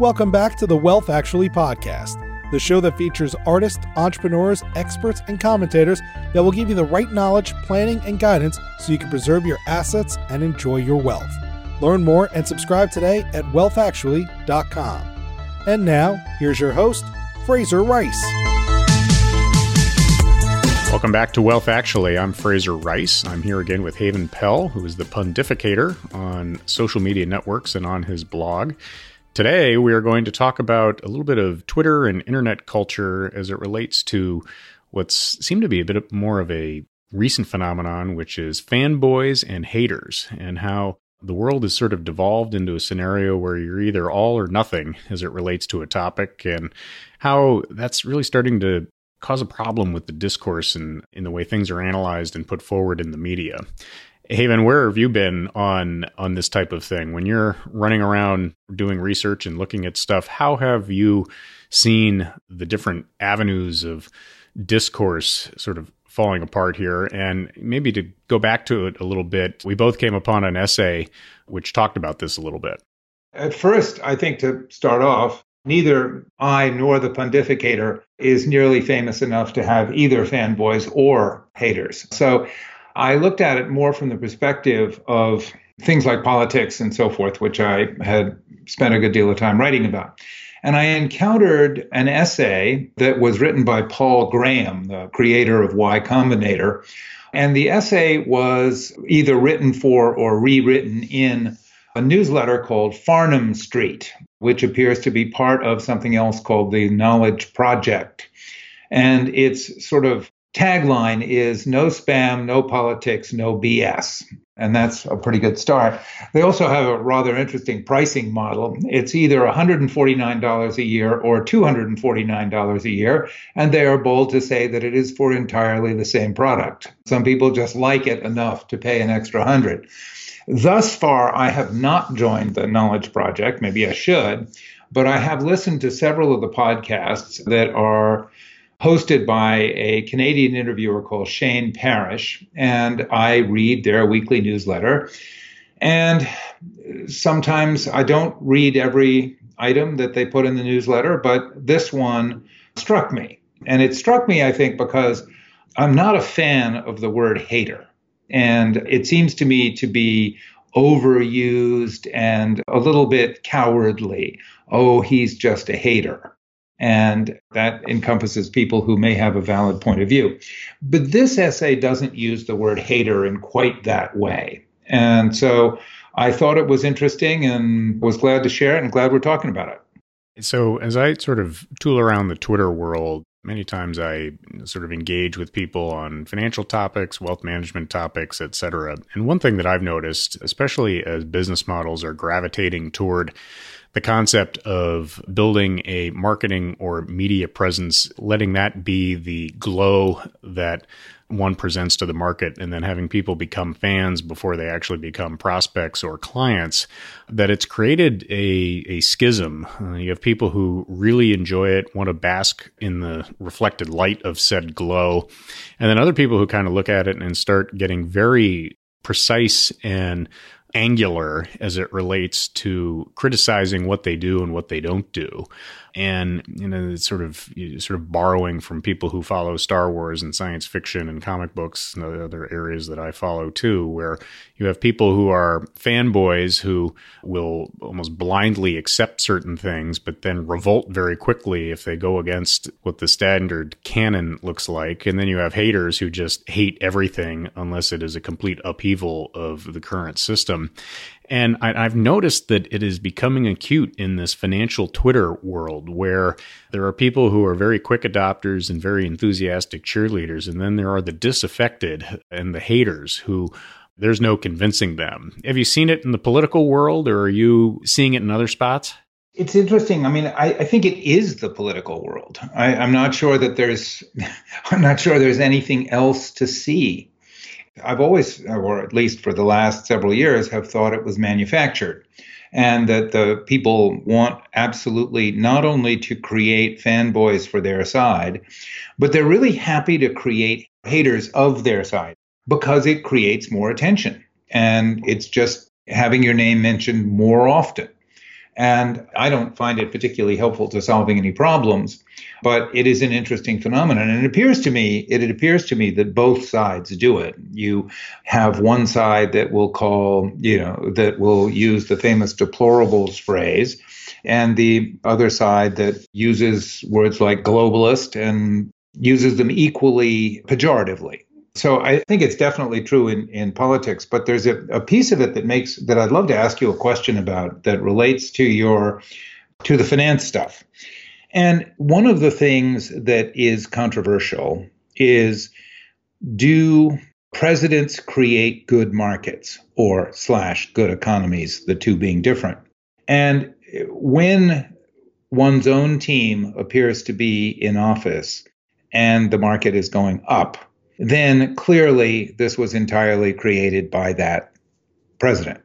Welcome back to the Wealth Actually podcast, the show that features artists, entrepreneurs, experts, and commentators that will give you the right knowledge, planning, and guidance so you can preserve your assets and enjoy your wealth. Learn more and subscribe today at wealthactually.com. And now, here's your host, Fraser Rice. Welcome back to Wealth Actually. I'm Fraser Rice. I'm here again with Haven Pell, who is the pontificator on social media networks and on his blog. Today, we are going to talk about a little bit of Twitter and internet culture as it relates to what's seemed to be a bit more of a recent phenomenon, which is fanboys and haters, and how the world has sort of devolved into a scenario where you're either all or nothing as it relates to a topic, and how that's really starting to cause a problem with the discourse and in the way things are analyzed and put forward in the media. Haven, where have you been on on this type of thing? When you're running around doing research and looking at stuff, how have you seen the different avenues of discourse sort of falling apart here? And maybe to go back to it a little bit, we both came upon an essay which talked about this a little bit. At first, I think to start off, neither I nor the pontificator is nearly famous enough to have either fanboys or haters. So I looked at it more from the perspective of things like politics and so forth, which I had spent a good deal of time writing about. And I encountered an essay that was written by Paul Graham, the creator of Y Combinator. And the essay was either written for or rewritten in a newsletter called Farnam Street, which appears to be part of something else called the Knowledge Project. And it's sort of tagline is no spam, no politics, no BS. And that's a pretty good start. They also have a rather interesting pricing model. It's either $149 a year or $249 a year. And they are bold to say that it is for entirely the same product. Some people just like it enough to pay an extra hundred. Thus far, I have not joined the Knowledge Project. Maybe I should. But I have listened to several of the podcasts that are hosted by a Canadian interviewer called Shane Parrish, and I read their weekly newsletter. And sometimes I don't read every item that they put in the newsletter, but this one struck me. And it struck me, I think, because I'm not a fan of the word hater. And it seems to me to be overused and a little bit cowardly. Oh, he's just a hater. And that encompasses people who may have a valid point of view. But this essay doesn't use the word hater in quite that way. And so I thought it was interesting and was glad to share it and glad we're talking about it. So, as I sort of tool around the Twitter world, many times I sort of engage with people on financial topics, wealth management topics, et cetera. And one thing that I've noticed, especially as business models are gravitating toward the concept of building a marketing or media presence, letting that be the glow that one presents to the market and then having people become fans before they actually become prospects or clients that it's created a, a schism. Uh, you have people who really enjoy it want to bask in the reflected light of said glow and then other people who kind of look at it and start getting very precise and angular as it relates to criticizing what they do and what they don't do and you know it's sort of sort of borrowing from people who follow Star Wars and science fiction and comic books and other areas that I follow too, where you have people who are fanboys who will almost blindly accept certain things, but then revolt very quickly if they go against what the standard canon looks like, and then you have haters who just hate everything unless it is a complete upheaval of the current system. And I, have noticed that it is becoming acute in this financial Twitter world where there are people who are very quick adopters and very enthusiastic cheerleaders. And then there are the disaffected and the haters who there's no convincing them. Have you seen it in the political world or are you seeing it in other spots? It's interesting. I mean, I, I think it is the political world. I, I'm not sure that there's, I'm not sure there's anything else to see I've always, or at least for the last several years, have thought it was manufactured. And that the people want absolutely not only to create fanboys for their side, but they're really happy to create haters of their side because it creates more attention. And it's just having your name mentioned more often. And I don't find it particularly helpful to solving any problems, but it is an interesting phenomenon. And it appears to me, it, it appears to me that both sides do it. You have one side that will call, you know, that will use the famous deplorables phrase, and the other side that uses words like globalist and uses them equally pejoratively. So I think it's definitely true in, in politics, but there's a, a piece of it that makes that I'd love to ask you a question about that relates to your to the finance stuff. And one of the things that is controversial is do presidents create good markets or slash good economies, the two being different. And when one's own team appears to be in office and the market is going up, then clearly this was entirely created by that president.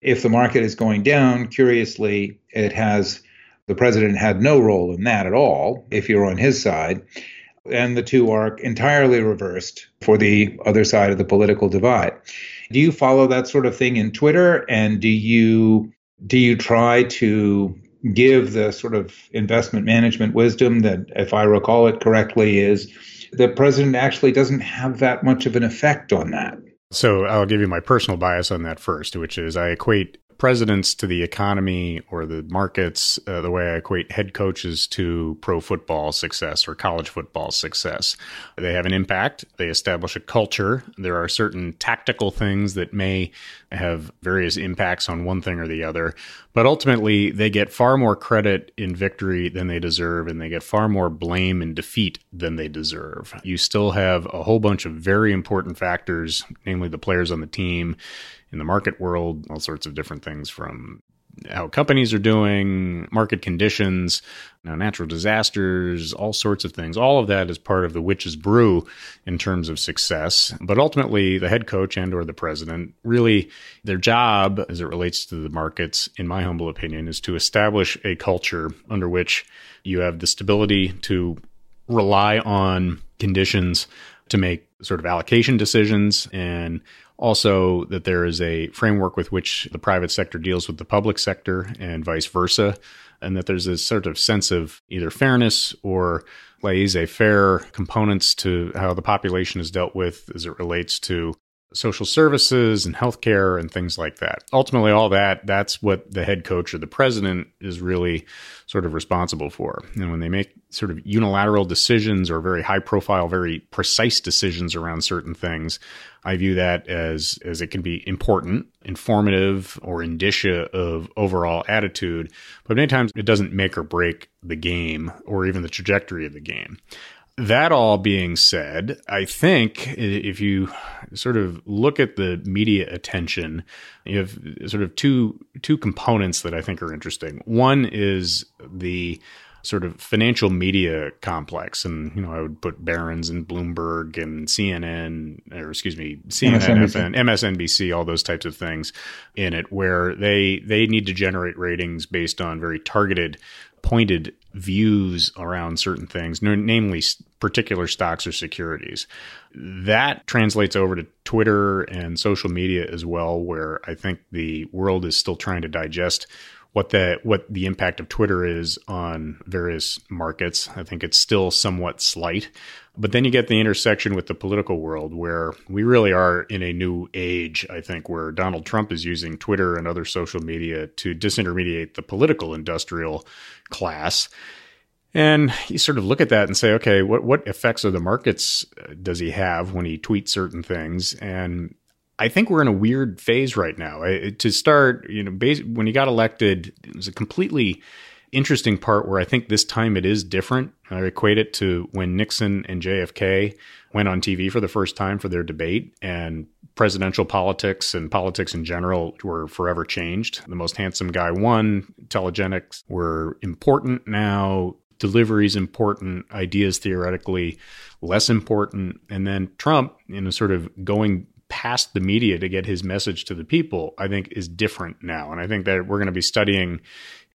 If the market is going down, curiously, it has the president had no role in that at all if you're on his side. And the two are entirely reversed for the other side of the political divide. Do you follow that sort of thing in Twitter? And do you do you try to give the sort of investment management wisdom that, if I recall it correctly, is the president actually doesn't have that much of an effect on that. So I'll give you my personal bias on that first, which is I equate presidents to the economy or the markets, uh, the way I equate head coaches to pro football success or college football success. They have an impact, they establish a culture. There are certain tactical things that may have various impacts on one thing or the other, but ultimately they get far more credit in victory than they deserve, and they get far more blame in defeat than they deserve. You still have a whole bunch of very important factors, namely the players on the team in the market world, all sorts of different things from how companies are doing, market conditions, natural disasters, all sorts of things. All of that is part of the witch's brew in terms of success. But ultimately, the head coach and or the president really their job as it relates to the markets, in my humble opinion, is to establish a culture under which you have the stability to rely on conditions to make sort of allocation decisions and also, that there is a framework with which the private sector deals with the public sector and vice versa. And that there's this sort of sense of either fairness or laissez faire components to how the population is dealt with as it relates to social services and healthcare and things like that. Ultimately, all that, that's what the head coach or the president is really sort of responsible for. And when they make sort of unilateral decisions or very high profile, very precise decisions around certain things, I view that as, as it can be important, informative, or indicia of overall attitude. But many times it doesn't make or break the game or even the trajectory of the game that all being said, I think if you sort of look at the media attention, you have sort of two two components that I think are interesting. One is the sort of financial media complex, and you know I would put Barron's and Bloomberg and CNN, or excuse me, CNN, MSNBC. FN, MSNBC, all those types of things in it, where they they need to generate ratings based on very targeted pointed views around certain things, namely particular stocks or securities. That translates over to Twitter and social media as well, where I think the world is still trying to digest what the what the impact of Twitter is on various markets. I think it's still somewhat slight. But then you get the intersection with the political world where we really are in a new age, I think, where Donald Trump is using Twitter and other social media to disintermediate the political industrial class. And you sort of look at that and say, okay, what, what effects of the markets uh, does he have when he tweets certain things? And I think we're in a weird phase right now. to start, you know, when he got elected, it was a completely interesting part where I think this time it is different. I equate it to when Nixon and JFK went on TV for the first time for their debate, and presidential politics and politics in general were forever changed. The most handsome guy won. Telegenics were important now. Deliveries important. Ideas theoretically less important. And then Trump, you know, sort of going past the media to get his message to the people, I think is different now. And I think that we're going to be studying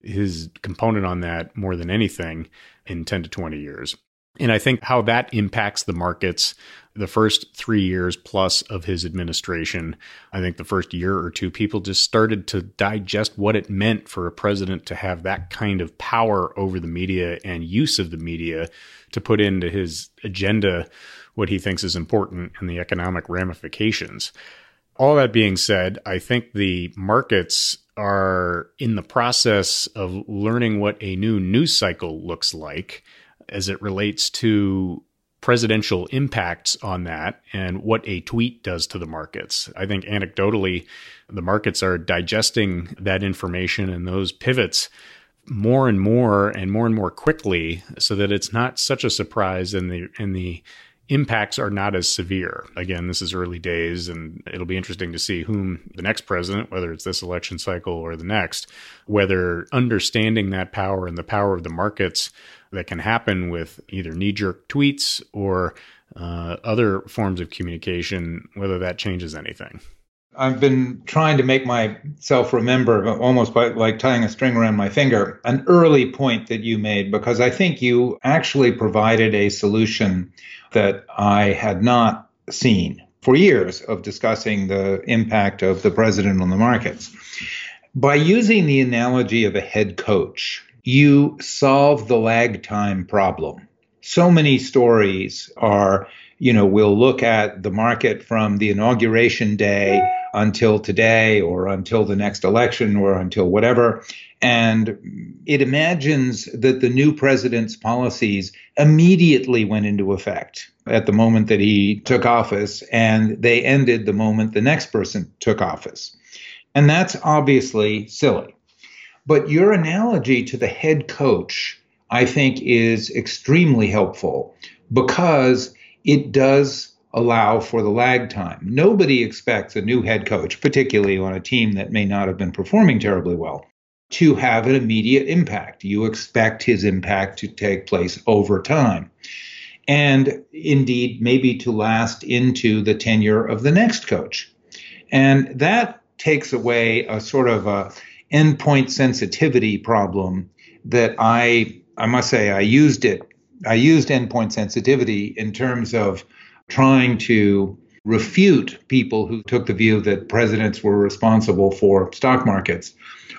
his component on that more than anything in 10 to 20 years. And I think how that impacts the markets the first three years plus of his administration, I think the first year or two, people just started to digest what it meant for a president to have that kind of power over the media and use of the media to put into his agenda what he thinks is important and the economic ramifications. All that being said, I think the markets are in the process of learning what a new news cycle looks like as it relates to presidential impacts on that and what a tweet does to the markets. I think anecdotally, the markets are digesting that information and those pivots more and more and more and more quickly so that it's not such a surprise in the and the impacts are not as severe. Again, this is early days and it'll be interesting to see whom the next president, whether it's this election cycle or the next, whether understanding that power and the power of the markets that can happen with either knee jerk tweets or uh, other forms of communication, whether that changes anything. I've been trying to make myself remember, almost by, like tying a string around my finger, an early point that you made, because I think you actually provided a solution that I had not seen for years of discussing the impact of the president on the markets. By using the analogy of a head coach, you solve the lag time problem. So many stories are, you know, we'll look at the market from the inauguration day until today or until the next election or until whatever. And it imagines that the new president's policies immediately went into effect at the moment that he took office, and they ended the moment the next person took office. And that's obviously silly. But your analogy to the head coach, I think, is extremely helpful because it does allow for the lag time. Nobody expects a new head coach, particularly on a team that may not have been performing terribly well, to have an immediate impact. You expect his impact to take place over time. And indeed, maybe to last into the tenure of the next coach. And that takes away a sort of a endpoint sensitivity problem that I I must say I used it. I used endpoint sensitivity in terms of trying to refute people who took the view that presidents were responsible for stock markets.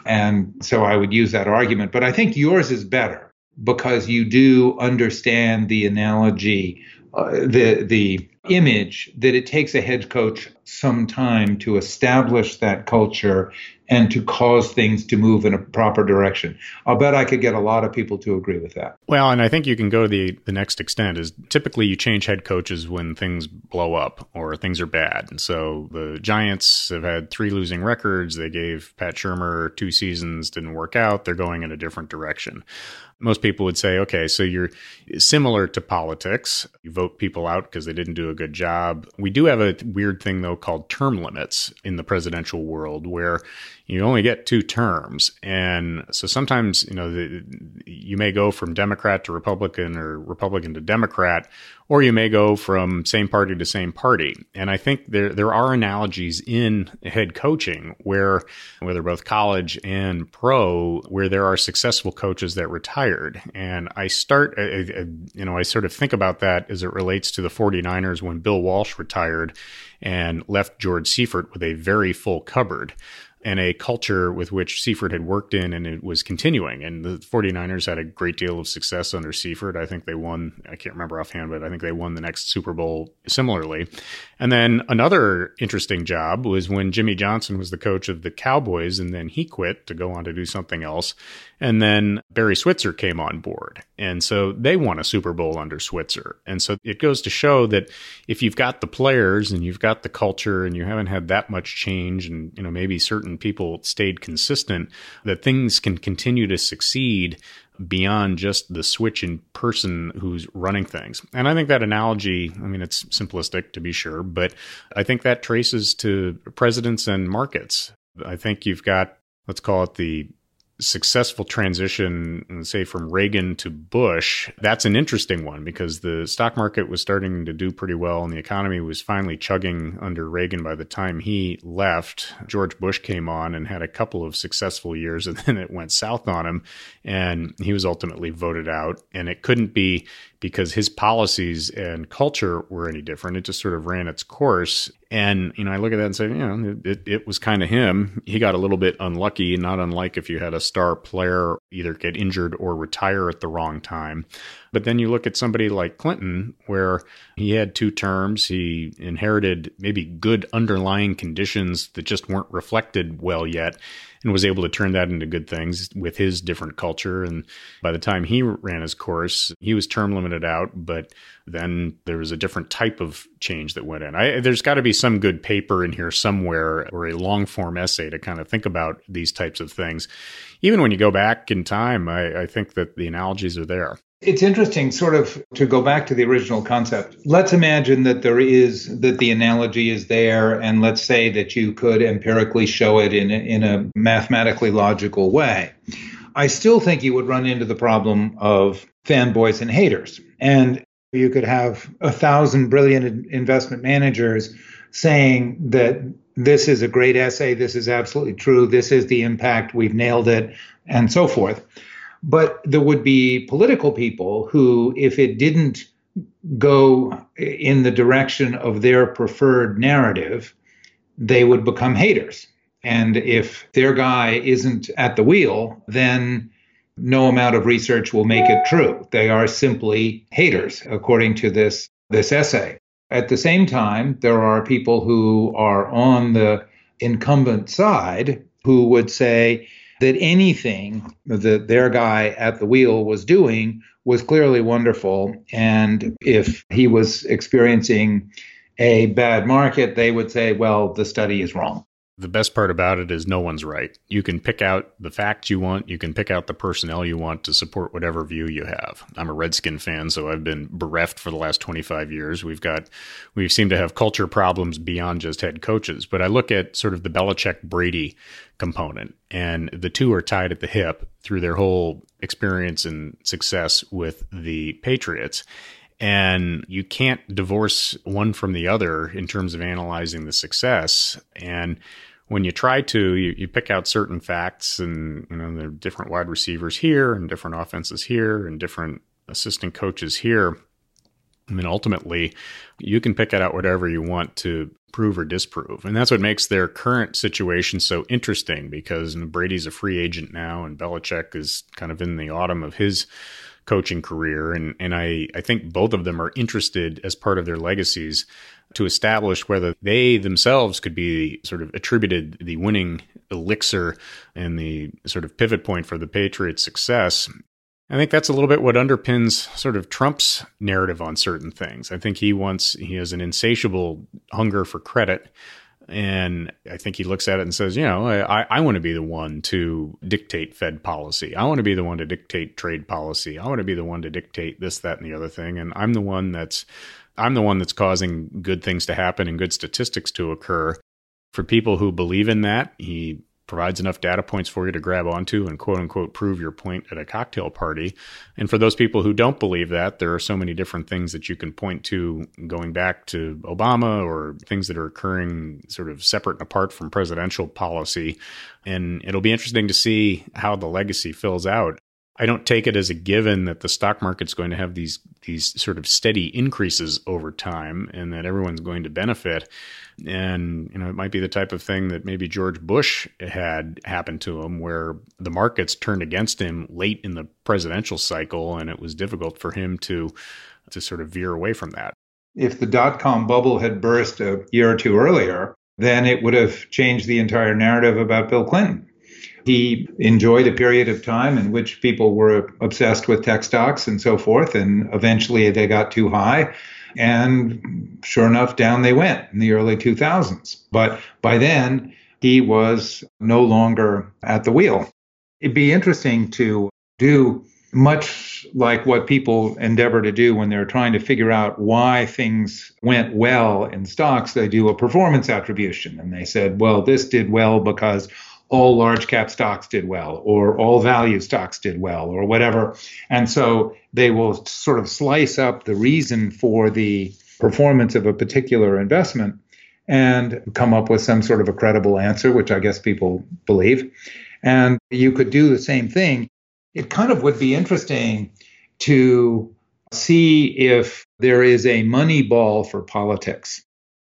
And so I would use that argument. But I think yours is better because you do understand the analogy, uh, the the image that it takes a head coach some time to establish that culture and to cause things to move in a proper direction. I'll bet I could get a lot of people to agree with that. Well, and I think you can go the the next extent is typically you change head coaches when things blow up or things are bad. And so the Giants have had three losing records. They gave Pat Shurmur two seasons, didn't work out. They're going in a different direction most people would say, okay, so you're similar to politics. You vote people out because they didn't do a good job. We do have a weird thing, though, called term limits in the presidential world where you only get two terms. And so sometimes, you know, the, you may go from Democrat to Republican or Republican to Democrat, or you may go from same party to same party. And I think there there are analogies in head coaching where whether both college and pro where there are successful coaches that retired. And I start you know, I sort of think about that as it relates to the 49ers when Bill Walsh retired and left George Seifert with a very full cupboard and a culture with which Seifert had worked in and it was continuing. And the 49ers had a great deal of success under Seifert. I think they won, I can't remember offhand, but I think they won the next Super Bowl similarly. And then another interesting job was when Jimmy Johnson was the coach of the Cowboys and then he quit to go on to do something else. And then Barry Switzer came on board. And so they won a Super Bowl under Switzer. And so it goes to show that if you've got the players and you've got the culture and you haven't had that much change and, you know, maybe certain people stayed consistent, that things can continue to succeed beyond just the switch in person who's running things. And I think that analogy, I mean, it's simplistic to be sure, but I think that traces to presidents and markets. I think you've got, let's call it the successful transition, say from Reagan to Bush, that's an interesting one because the stock market was starting to do pretty well and the economy was finally chugging under Reagan by the time he left. George Bush came on and had a couple of successful years and then it went south on him and he was ultimately voted out. And it couldn't be because his policies and culture were any different. It just sort of ran its course. And, you know, I look at that and say, you know, it, it was kind of him. He got a little bit unlucky, not unlike if you had a star player either get injured or retire at the wrong time. But then you look at somebody like Clinton, where he had two terms, he inherited maybe good underlying conditions that just weren't reflected well yet and was able to turn that into good things with his different culture. And by the time he ran his course, he was term limited out, but then there was a different type of change that went in. I, there's got to be some good paper in here somewhere or a long form essay to kind of think about these types of things. Even when you go back in time, I, I think that the analogies are there. It's interesting, sort of, to go back to the original concept. Let's imagine that there is, that the analogy is there, and let's say that you could empirically show it in a, in a mathematically logical way. I still think you would run into the problem of fanboys and haters. And you could have a thousand brilliant investment managers saying that this is a great essay, this is absolutely true, this is the impact, we've nailed it, and so forth. But there would be political people who, if it didn't go in the direction of their preferred narrative, they would become haters. And if their guy isn't at the wheel, then no amount of research will make it true. They are simply haters, according to this, this essay. At the same time, there are people who are on the incumbent side who would say, that anything that their guy at the wheel was doing was clearly wonderful. And if he was experiencing a bad market, they would say, well, the study is wrong the best part about it is no one's right. You can pick out the facts you want, you can pick out the personnel you want to support whatever view you have. I'm a Redskin fan, so I've been bereft for the last 25 years. We've got we seem to have culture problems beyond just head coaches, but I look at sort of the Belichick Brady component and the two are tied at the hip through their whole experience and success with the Patriots and you can't divorce one from the other in terms of analyzing the success and when you try to, you, you pick out certain facts, and you know there are different wide receivers here, and different offenses here, and different assistant coaches here. I mean, ultimately, you can pick it out whatever you want to prove or disprove. And that's what makes their current situation so interesting because Brady's a free agent now, and Belichick is kind of in the autumn of his coaching career. And, and I, I think both of them are interested as part of their legacies to establish whether they themselves could be sort of attributed the winning elixir and the sort of pivot point for the Patriots' success. I think that's a little bit what underpins sort of Trump's narrative on certain things. I think he wants, he has an insatiable hunger for credit. And I think he looks at it and says, you know, I, I want to be the one to dictate Fed policy. I want to be the one to dictate trade policy. I want to be the one to dictate this, that, and the other thing. And I'm the one that's I'm the one that's causing good things to happen and good statistics to occur. For people who believe in that, he provides enough data points for you to grab onto and quote unquote prove your point at a cocktail party. And for those people who don't believe that, there are so many different things that you can point to going back to Obama or things that are occurring sort of separate and apart from presidential policy. And it'll be interesting to see how the legacy fills out. I don't take it as a given that the stock market's going to have these these sort of steady increases over time and that everyone's going to benefit. And you know, it might be the type of thing that maybe George Bush had happened to him where the markets turned against him late in the presidential cycle and it was difficult for him to to sort of veer away from that. If the dot com bubble had burst a year or two earlier, then it would have changed the entire narrative about Bill Clinton. He enjoyed a period of time in which people were obsessed with tech stocks and so forth, and eventually they got too high. And sure enough, down they went in the early 2000s. But by then, he was no longer at the wheel. It'd be interesting to do much like what people endeavor to do when they're trying to figure out why things went well in stocks. They do a performance attribution and they said, well, this did well because all large cap stocks did well or all value stocks did well or whatever. And so they will sort of slice up the reason for the performance of a particular investment and come up with some sort of a credible answer, which I guess people believe. And you could do the same thing. It kind of would be interesting to see if there is a Moneyball for politics.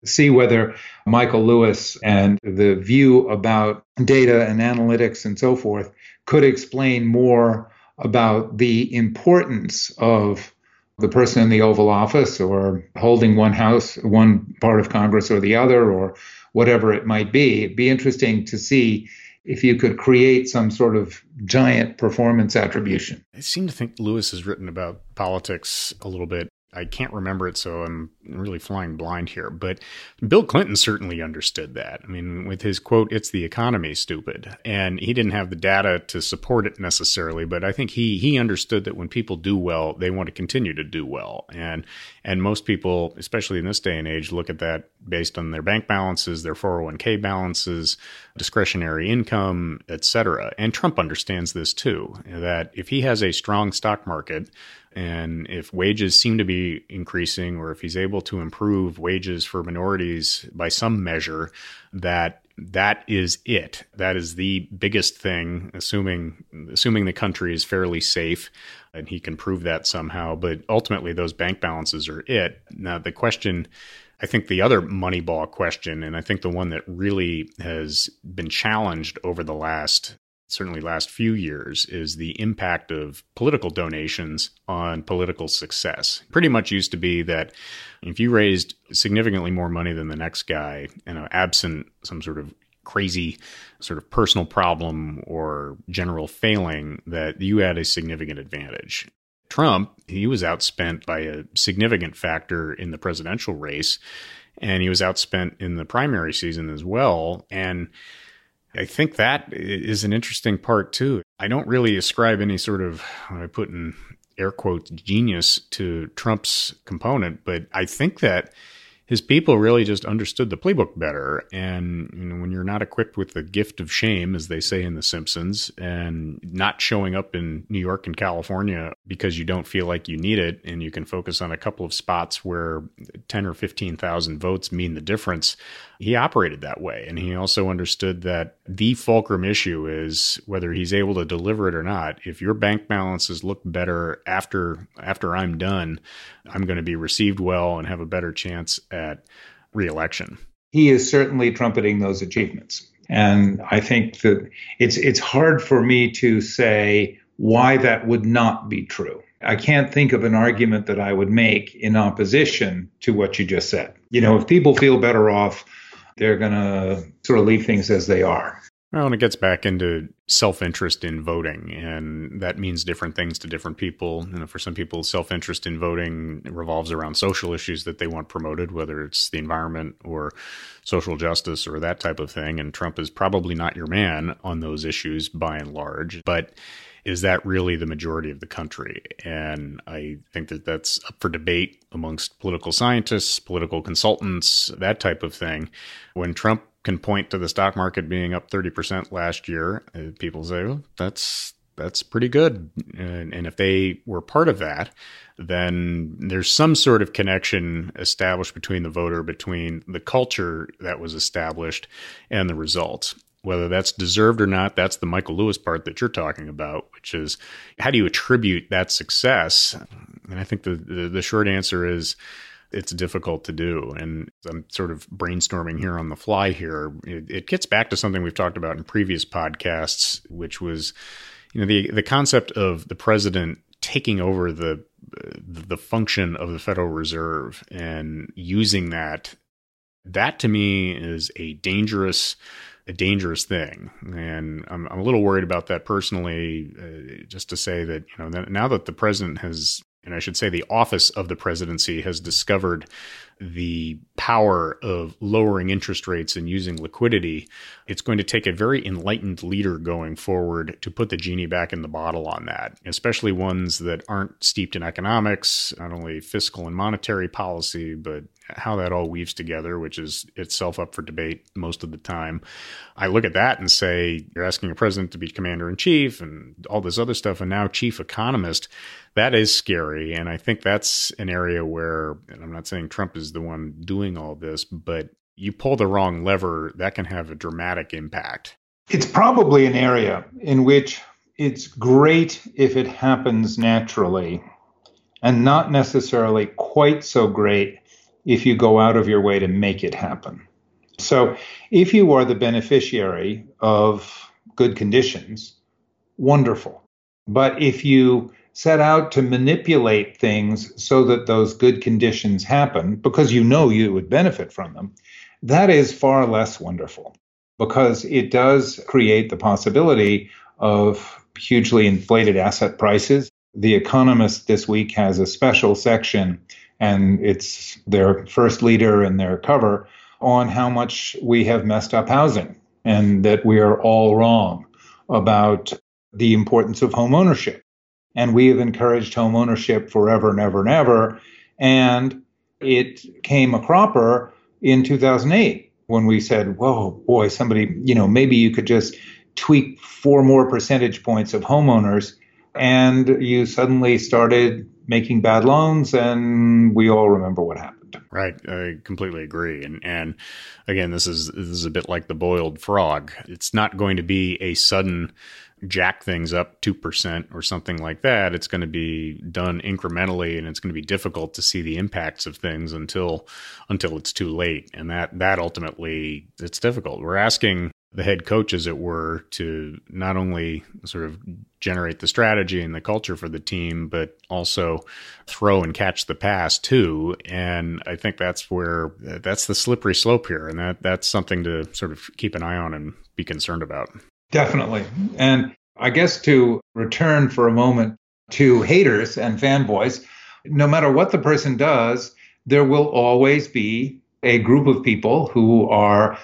See whether Michael Lewis and the view about data and analytics and so forth could explain more about the importance of the person in the Oval Office or holding one house, one part of Congress or the other, or whatever it might be. It'd be interesting to see if you could create some sort of giant performance attribution. I seem to think Lewis has written about politics a little bit I can't remember it, so I'm really flying blind here. But Bill Clinton certainly understood that. I mean, with his quote, it's the economy, stupid. And he didn't have the data to support it necessarily, but I think he he understood that when people do well, they want to continue to do well. And and most people, especially in this day and age, look at that based on their bank balances, their 401k balances, discretionary income, etc. And Trump understands this too, that if he has a strong stock market, and if wages seem to be increasing, or if he's able to improve wages for minorities by some measure, that that is it. That is the biggest thing, assuming assuming the country is fairly safe and he can prove that somehow. But ultimately those bank balances are it. Now the question I think the other Moneyball question, and I think the one that really has been challenged over the last certainly last few years is the impact of political donations on political success. Pretty much used to be that if you raised significantly more money than the next guy, you know, absent some sort of crazy sort of personal problem or general failing, that you had a significant advantage. Trump, he was outspent by a significant factor in the presidential race, and he was outspent in the primary season as well. And I think that is an interesting part too. I don't really ascribe any sort of, I put in air quotes, genius to Trump's component, but I think that his people really just understood the playbook better. And you know, when you're not equipped with the gift of shame, as they say in The Simpsons, and not showing up in New York and California because you don't feel like you need it, and you can focus on a couple of spots where 10 or 15,000 votes mean the difference, he operated that way. And he also understood that the fulcrum issue is whether he's able to deliver it or not. If your bank balances look better after after I'm done, I'm going to be received well and have a better chance at reelection. He is certainly trumpeting those achievements. And I think that it's it's hard for me to say why that would not be true. I can't think of an argument that I would make in opposition to what you just said. You know, if people feel better off, they're going to sort of leave things as they are. Well, and it gets back into self interest in voting, and that means different things to different people. You know, for some people, self interest in voting revolves around social issues that they want promoted, whether it's the environment or social justice or that type of thing. And Trump is probably not your man on those issues by and large. But is that really the majority of the country? And I think that that's up for debate amongst political scientists, political consultants, that type of thing. When Trump can point to the stock market being up 30% last year, uh, people say, that's that's pretty good. And, and, if they were part of that, then there's some sort of connection established between the voter, between the culture that was established and the results. Whether that's deserved or not, that's the Michael Lewis part that you're talking about, which is how do you attribute that success? And I think the, the, the short answer is it's difficult to do. And I'm sort of brainstorming here on the fly here. It, it, gets back to something we've talked about in previous podcasts, which was, you know, the the concept of the president taking over the the function of the Federal Reserve and using that. That to me is a dangerous a dangerous thing, and I'm, I'm a little worried about that personally. Uh, just to say that you know now that the president has and I should say the office of the presidency has discovered the power of lowering interest rates and using liquidity, it's going to take a very enlightened leader going forward to put the genie back in the bottle on that, especially ones that aren't steeped in economics, not only fiscal and monetary policy, but how that all weaves together, which is itself up for debate most of the time. I look at that and say, you're asking a president to be commander in chief and all this other stuff, and now chief economist. That is scary. And I think that's an area where, and I'm not saying Trump is the one doing all this, but you pull the wrong lever, that can have a dramatic impact. It's probably an area in which it's great if it happens naturally and not necessarily quite so great if you go out of your way to make it happen. So, if you are the beneficiary of good conditions, wonderful. But if you set out to manipulate things so that those good conditions happen because you know you would benefit from them, that is far less wonderful because it does create the possibility of hugely inflated asset prices. The Economist this week has a special section, and it's their first leader in their cover on how much we have messed up housing and that we are all wrong about the importance of home ownership. And we have encouraged home ownership forever and ever and ever. And it came a cropper in 2008 when we said, whoa, boy, somebody, you know, maybe you could just tweak four more percentage points of homeowners. And you suddenly started making bad loans, and we all remember what happened. Right, I completely agree. And and again, this is this is a bit like the boiled frog. It's not going to be a sudden jack things up 2% or something like that. It's going to be done incrementally and it's going to be difficult to see the impacts of things until until it's too late. And that that ultimately it's difficult. We're asking the head coach, as it were, to not only sort of generate the strategy and the culture for the team, but also throw and catch the pass too. And I think that's where that's the slippery slope here, and that that's something to sort of keep an eye on and be concerned about. Definitely, and I guess to return for a moment to haters and fanboys, no matter what the person does, there will always be a group of people who are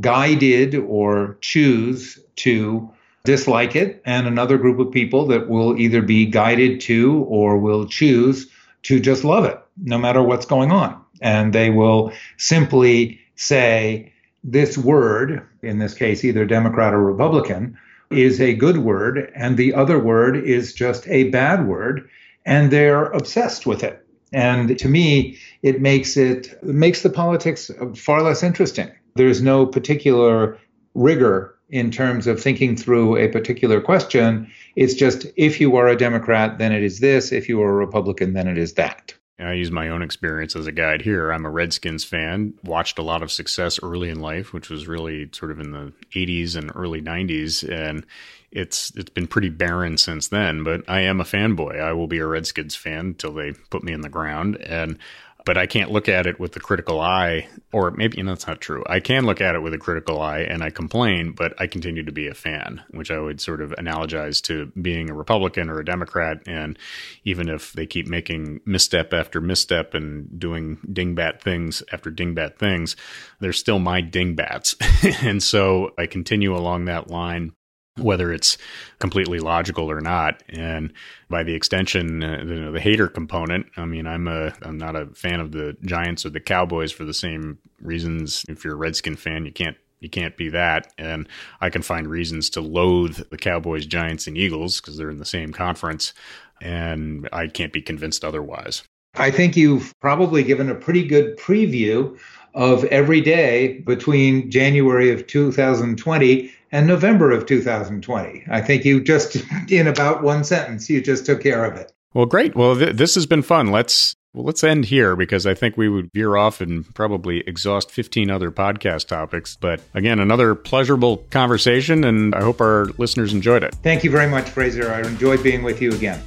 guided or choose to dislike it, and another group of people that will either be guided to or will choose to just love it, no matter what's going on. And they will simply say, this word, in this case, either Democrat or Republican, is a good word, and the other word is just a bad word, and they're obsessed with it. And to me, it makes it, it makes the politics far less interesting. There's no particular rigor in terms of thinking through a particular question. It's just if you are a Democrat, then it is this. If you are a Republican, then it is that. I use my own experience as a guide here. I'm a Redskins fan, watched a lot of success early in life, which was really sort of in the 80s and early 90s. And it's it's been pretty barren since then, but I am a fanboy. I will be a Redskins fan until they put me in the ground. And but I can't look at it with a critical eye, or maybe you know, that's not true. I can look at it with a critical eye and I complain, but I continue to be a fan, which I would sort of analogize to being a Republican or a Democrat. And even if they keep making misstep after misstep and doing dingbat things after dingbat things, they're still my dingbats. and so I continue along that line whether it's completely logical or not. And by the extension, uh, the, the, hater component, I mean, I'm a I'm not a fan of the Giants or the Cowboys for the same reasons. If you're a Redskin fan, you can't you can't be that. And I can find reasons to loathe the Cowboys, Giants, and Eagles because they're in the same conference, and I can't be convinced otherwise. I think you've probably given a pretty good preview of every day between January of 2020 and November of 2020. I think you just, in about one sentence, you just took care of it. Well, great. Well, th- this has been fun. Let's well, let's end here because I think we would veer off and probably exhaust 15 other podcast topics. But again, another pleasurable conversation, and I hope our listeners enjoyed it. Thank you very much, Fraser. I enjoyed being with you again.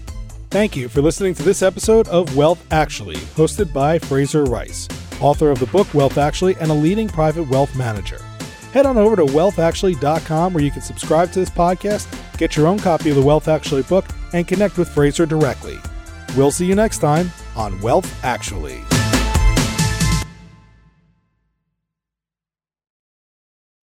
Thank you for listening to this episode of Wealth Actually, hosted by Fraser Rice, author of the book Wealth Actually and a leading private wealth manager head on over to wealthactually.com where you can subscribe to this podcast, get your own copy of the Wealth Actually book, and connect with Fraser directly. We'll see you next time on Wealth Actually.